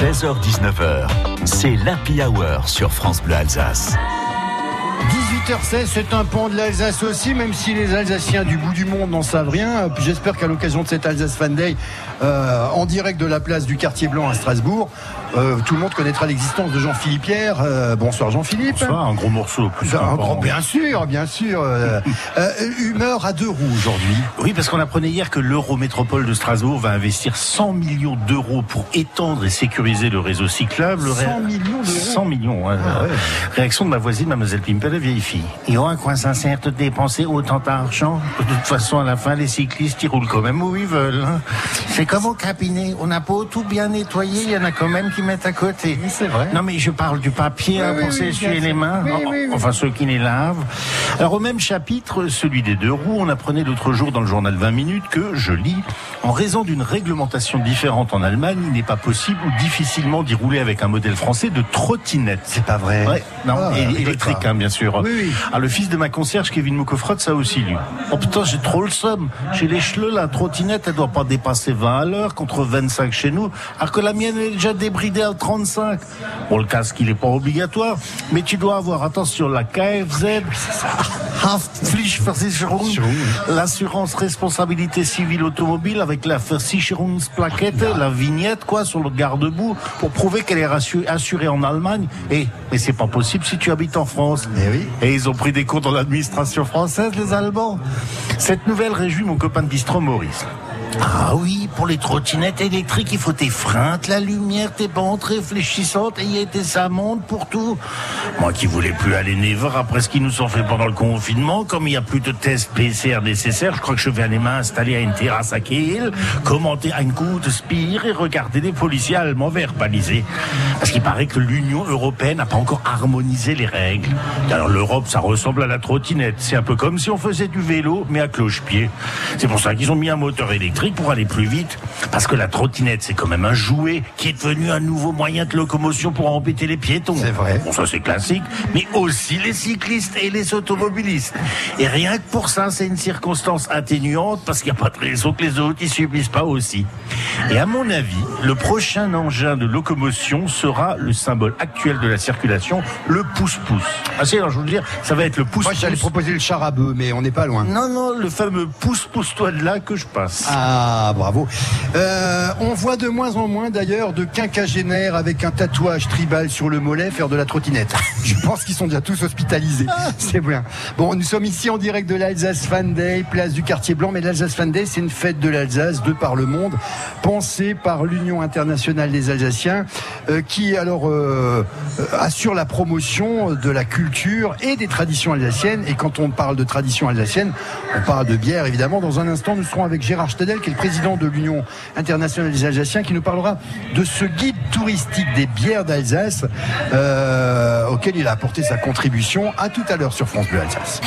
16h-19h, c'est l'Happy Hour sur France Bleu Alsace. 18h16, c'est un pan de l'Alsace aussi, même si les Alsaciens du bout du monde n'en savent rien. Puis J'espère qu'à l'occasion de cet Alsace Fan Day, euh, en direct de la place du Quartier Blanc à Strasbourg, euh, tout le monde connaîtra l'existence de Jean-Philippe Pierre. Euh, bonsoir Jean-Philippe. Bonsoir, un gros morceau plus Un grand- pan. bien sûr, bien sûr. Euh, euh, humeur à deux roues aujourd'hui. Oui, parce qu'on apprenait hier que l'Eurométropole de Strasbourg va investir 100 millions d'euros pour étendre et sécuriser le réseau cyclable. 100 millions d'euros 100 millions, hein. Ah ouais. Réaction de ma voisine, mademoiselle Pimpel, vieille fille. Et oh, à quoi ça sert de dépenser autant d'argent De toute façon, à la fin, les cyclistes, ils roulent quand même où ils veulent. hein. C'est comme au cabinet. On n'a pas tout bien nettoyé, il y en a quand même qui mettent à côté. c'est vrai. Non, mais je parle du papier hein, Oui, pour oui, s'essuyer les mains. Oui, En- oui, oui. Enfin, ceux qui les lavent. Alors, au même chapitre, celui des deux roues, on apprenait l'autre jour dans le journal 20 minutes que, je lis, en raison d'une réglementation différente en Allemagne, il n'est pas possible ou difficilement d'y rouler avec un modèle français de trottinette. C'est pas vrai. Ouais, non, Ah, électrique, hein, bien sûr. Oui, oui. Ah, le fils de ma concierge, Kevin Moukofrot, ça a aussi lu. Oh putain, j'ai trop le somme. Chez les Chleux, la trottinette, elle doit pas dépasser 20 à l'heure contre 25 chez nous, alors que la mienne est déjà débridée à 35. Bon, le casque, il est pas obligatoire, mais tu dois avoir, attention, la KFZ, Haftpflichtversicherung, l'assurance responsabilité civile automobile avec la Versicherungsplakette, la vignette, quoi, sur le garde-bout, pour prouver qu'elle est assurée en Allemagne. Et, mais c'est pas possible si tu habites en France. Eh oui. Et ils ont pris des cours dans l'administration française, les Allemands. Cette nouvelle réjouit mon copain de bistrot Maurice. Ah oui, pour les trottinettes électriques, il faut tes freins, la lumière, tes bandes réfléchissantes, et ça monte pour tout. Moi qui voulais plus aller never après ce qu'ils nous ont fait pendant le confinement, comme il n'y a plus de tests PCR nécessaires, je crois que je vais aller m'installer à une terrasse à Kiel, commenter un coup de spire et regarder des policiers allemands verbaliser. Parce qu'il paraît que l'Union européenne n'a pas encore harmonisé les règles. Alors l'Europe, ça ressemble à la trottinette. C'est un peu comme si on faisait du vélo, mais à cloche-pied. C'est pour ça qu'ils ont mis un moteur électrique pour aller plus vite. Parce que la trottinette, c'est quand même un jouet qui est devenu un nouveau moyen de locomotion pour embêter les piétons. C'est vrai. Bon, ça c'est classique, mais aussi les cyclistes et les automobilistes. Et rien que pour ça, c'est une circonstance atténuante parce qu'il n'y a pas de raison que les autres y subissent pas aussi. Et à mon avis, le prochain engin de locomotion sera le symbole actuel de la circulation, le pouce-pouce. Ah si, alors je veux dire, ça va être le Moi, j'allais pouce-pouce. proposer le char à bœuf, mais on n'est pas loin. Non, non, le fameux pouce-pouce-toi de là que je passe. Ah, bravo. Euh, on voit de moins en moins d'ailleurs de quinquagénaires avec un tatouage tribal sur le mollet faire de la trottinette. Je pense qu'ils sont déjà tous hospitalisés. C'est bien. Bon, nous sommes ici en direct de l'Alsace Fan Day, place du Quartier Blanc. Mais l'Alsace Fan Day, c'est une fête de l'Alsace de par le monde, pensée par l'Union internationale des Alsaciens, euh, qui alors euh, euh, assure la promotion de la culture et des traditions alsaciennes. Et quand on parle de traditions alsaciennes, on parle de bière évidemment. Dans un instant, nous serons avec Gérard Stedel, qui est le président de l'Union internationale des Alsaciens, qui nous parlera de ce guide touristique des bières d'Alsace, euh, auquel il a apporté sa contribution. À tout à l'heure sur France Bleu Alsace.